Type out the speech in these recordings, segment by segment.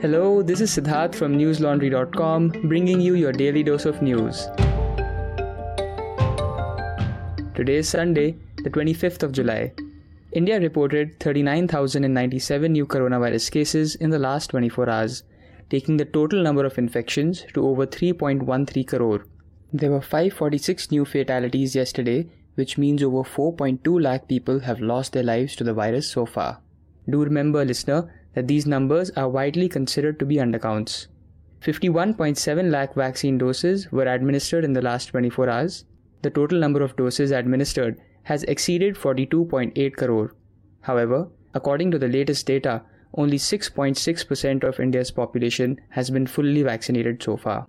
Hello, this is Siddharth from newslaundry.com bringing you your daily dose of news. Today is Sunday, the 25th of July. India reported 39,097 new coronavirus cases in the last 24 hours, taking the total number of infections to over 3.13 crore. There were 546 new fatalities yesterday, which means over 4.2 lakh people have lost their lives to the virus so far. Do remember, listener, that these numbers are widely considered to be undercounts. 51.7 lakh vaccine doses were administered in the last 24 hours. The total number of doses administered has exceeded 42.8 crore. However, according to the latest data, only 6.6% of India's population has been fully vaccinated so far.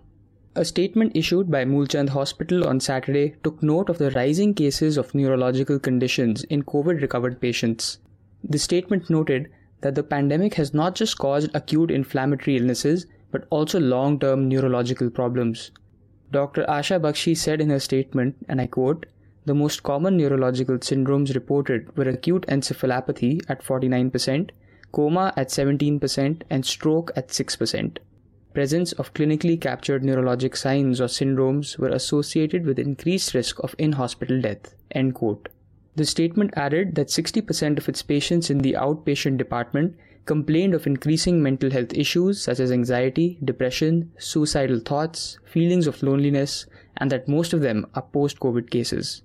A statement issued by Moolchand Hospital on Saturday took note of the rising cases of neurological conditions in COVID recovered patients. The statement noted that the pandemic has not just caused acute inflammatory illnesses but also long term neurological problems. Dr. Asha Bakshi said in her statement, and I quote, the most common neurological syndromes reported were acute encephalopathy at 49%, coma at 17%, and stroke at 6%. Presence of clinically captured neurologic signs or syndromes were associated with increased risk of in hospital death. End quote. The statement added that 60% of its patients in the outpatient department complained of increasing mental health issues such as anxiety, depression, suicidal thoughts, feelings of loneliness, and that most of them are post COVID cases.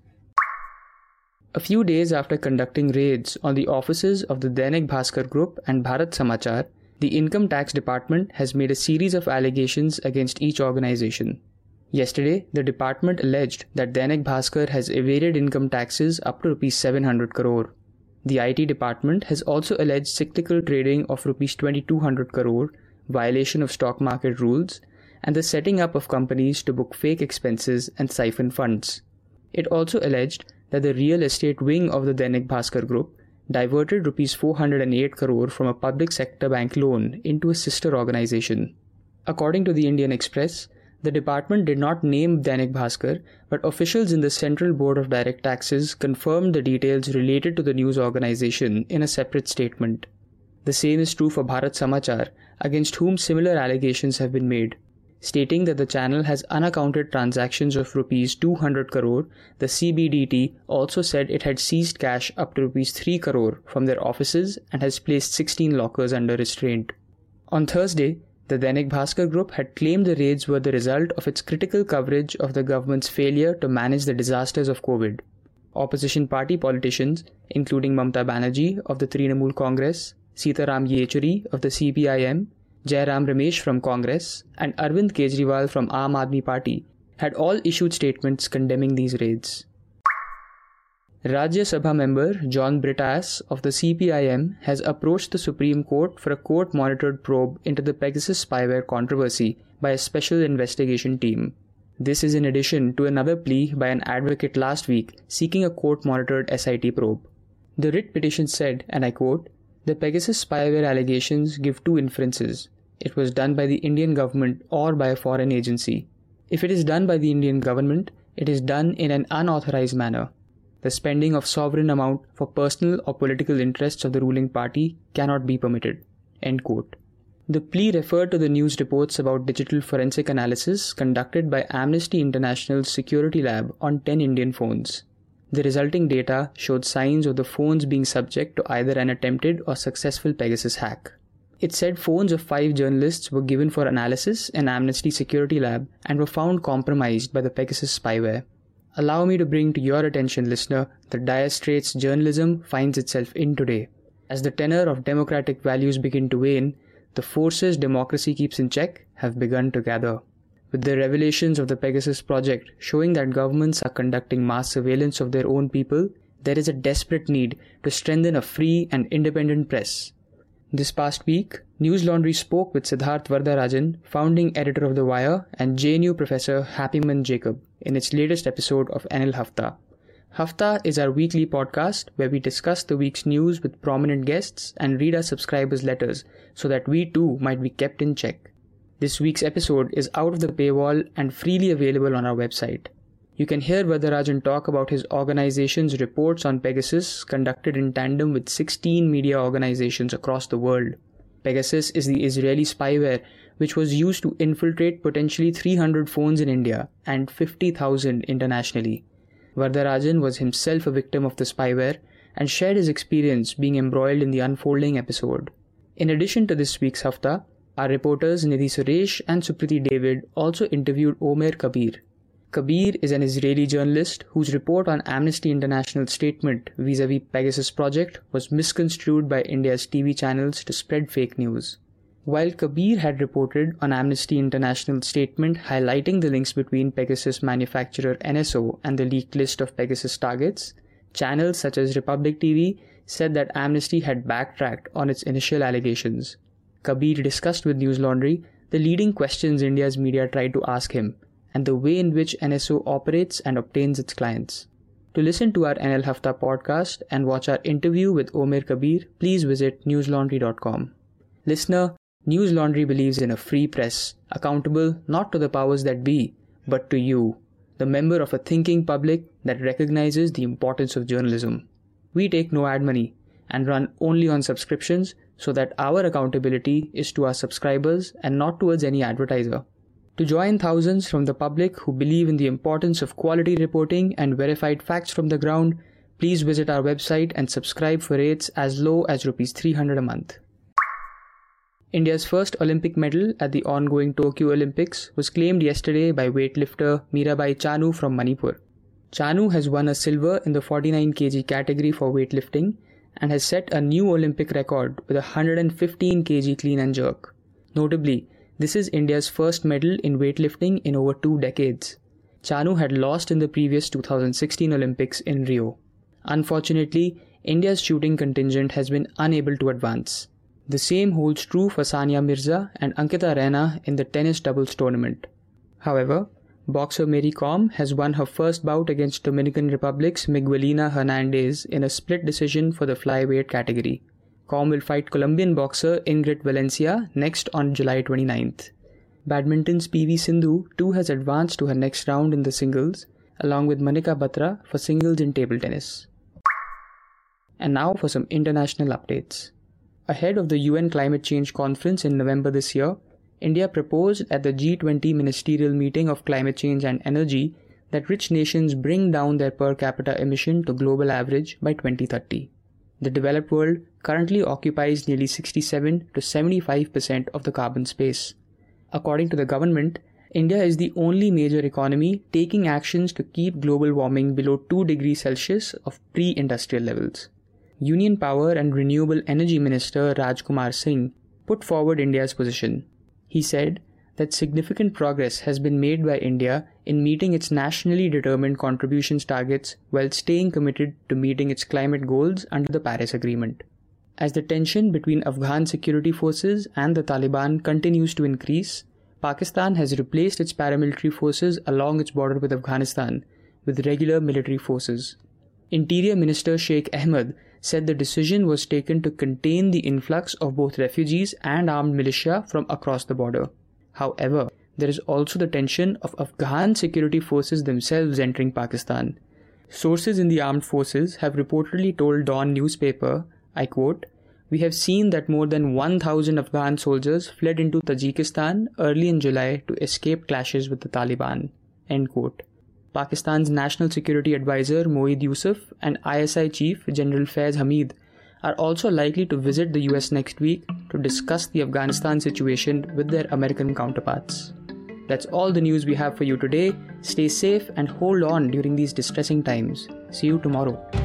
A few days after conducting raids on the offices of the Dainik Bhaskar Group and Bharat Samachar, the Income Tax Department has made a series of allegations against each organization. Yesterday, the department alleged that Dainik Bhaskar has evaded income taxes up to rupees 700 crore. The IT department has also alleged cyclical trading of rupees 2200 crore, violation of stock market rules, and the setting up of companies to book fake expenses and siphon funds. It also alleged that the real estate wing of the Dainik Bhaskar group diverted rupees 408 crore from a public sector bank loan into a sister organization. According to the Indian Express, the department did not name Dainik Bhaskar, but officials in the Central Board of Direct Taxes confirmed the details related to the news organization in a separate statement. The same is true for Bharat Samachar, against whom similar allegations have been made. Stating that the channel has unaccounted transactions of rupees 200 crore, the CBDT also said it had seized cash up to rupees 3 crore from their offices and has placed 16 lockers under restraint. On Thursday, the Dainik Bhaskar Group had claimed the raids were the result of its critical coverage of the government's failure to manage the disasters of COVID. Opposition party politicians, including Mamta Banerjee of the Trinamool Congress, Sitaram Yechuri of the CPIM, Jairam Ramesh from Congress, and Arvind Kejriwal from Aam Aadmi Party, had all issued statements condemning these raids. Rajya Sabha member John Brittas of the CPIM has approached the Supreme Court for a court monitored probe into the Pegasus spyware controversy by a special investigation team. This is in addition to another plea by an advocate last week seeking a court monitored SIT probe. The writ petition said, and I quote, The Pegasus spyware allegations give two inferences. It was done by the Indian government or by a foreign agency. If it is done by the Indian government, it is done in an unauthorized manner the spending of sovereign amount for personal or political interests of the ruling party cannot be permitted. The plea referred to the news reports about digital forensic analysis conducted by Amnesty International's security lab on 10 Indian phones. The resulting data showed signs of the phones being subject to either an attempted or successful Pegasus hack. It said phones of five journalists were given for analysis in Amnesty Security Lab and were found compromised by the Pegasus spyware. Allow me to bring to your attention, listener, the dire straits journalism finds itself in today. As the tenor of democratic values begin to wane, the forces democracy keeps in check have begun to gather. With the revelations of the Pegasus project showing that governments are conducting mass surveillance of their own people, there is a desperate need to strengthen a free and independent press. This past week, News Laundry spoke with Siddharth Varadarajan, founding editor of The Wire, and JNU professor Happymon Jacob in its latest episode of NL Hafta. Hafta is our weekly podcast where we discuss the week's news with prominent guests and read our subscribers' letters so that we too might be kept in check. This week's episode is out of the paywall and freely available on our website. You can hear Varadarajan talk about his organization's reports on Pegasus conducted in tandem with 16 media organizations across the world. Pegasus is the Israeli spyware which was used to infiltrate potentially 300 phones in India and 50,000 internationally. Varadarajan was himself a victim of the spyware and shared his experience being embroiled in the unfolding episode. In addition to this week's Hafta, our reporters Nidhi Suresh and Supriti David also interviewed Omer Kabir. Kabir is an Israeli journalist whose report on Amnesty International's statement vis-a-vis Pegasus project was misconstrued by India's TV channels to spread fake news. While Kabir had reported on Amnesty International's statement highlighting the links between Pegasus manufacturer NSO and the leaked list of Pegasus targets, channels such as Republic TV said that Amnesty had backtracked on its initial allegations. Kabir discussed with News Laundry the leading questions India's media tried to ask him and the way in which NSO operates and obtains its clients. To listen to our NL Hafta podcast and watch our interview with Omer Kabir, please visit newslaundry.com. Listener, News Laundry believes in a free press, accountable not to the powers that be, but to you, the member of a thinking public that recognizes the importance of journalism. We take no ad money and run only on subscriptions so that our accountability is to our subscribers and not towards any advertiser. To join thousands from the public who believe in the importance of quality reporting and verified facts from the ground, please visit our website and subscribe for rates as low as rupees 300 a month. India's first Olympic medal at the ongoing Tokyo Olympics was claimed yesterday by weightlifter Mirabai Chanu from Manipur. Chanu has won a silver in the 49 kg category for weightlifting and has set a new Olympic record with a 115 kg clean and jerk. Notably, this is India's first medal in weightlifting in over two decades. Chanu had lost in the previous 2016 Olympics in Rio. Unfortunately, India's shooting contingent has been unable to advance. The same holds true for Sania Mirza and Ankita Raina in the tennis doubles tournament. However, boxer Mary Kom has won her first bout against Dominican Republic's Miguelina Hernandez in a split decision for the flyweight category. Kom will fight Colombian boxer Ingrid Valencia next on July 29th. Badminton's PV Sindhu too has advanced to her next round in the singles, along with Manika Batra for singles in table tennis. And now for some international updates. Ahead of the UN Climate Change Conference in November this year, India proposed at the G20 Ministerial Meeting of Climate Change and Energy that rich nations bring down their per capita emission to global average by 2030. The developed world currently occupies nearly 67 to 75% of the carbon space. According to the government, India is the only major economy taking actions to keep global warming below 2 degrees Celsius of pre industrial levels. Union Power and Renewable Energy Minister Rajkumar Singh put forward India's position. He said that significant progress has been made by India in meeting its nationally determined contributions targets while staying committed to meeting its climate goals under the Paris Agreement. As the tension between Afghan security forces and the Taliban continues to increase, Pakistan has replaced its paramilitary forces along its border with Afghanistan with regular military forces. Interior Minister Sheikh Ahmed said the decision was taken to contain the influx of both refugees and armed militia from across the border. However, there is also the tension of Afghan security forces themselves entering Pakistan. Sources in the armed forces have reportedly told Dawn newspaper, I quote, we have seen that more than 1,000 Afghan soldiers fled into Tajikistan early in July to escape clashes with the Taliban. End quote. Pakistan's National Security Advisor Moeed Yusuf and ISI Chief General Faiz Hamid are also likely to visit the US next week to discuss the Afghanistan situation with their American counterparts. That's all the news we have for you today. Stay safe and hold on during these distressing times. See you tomorrow.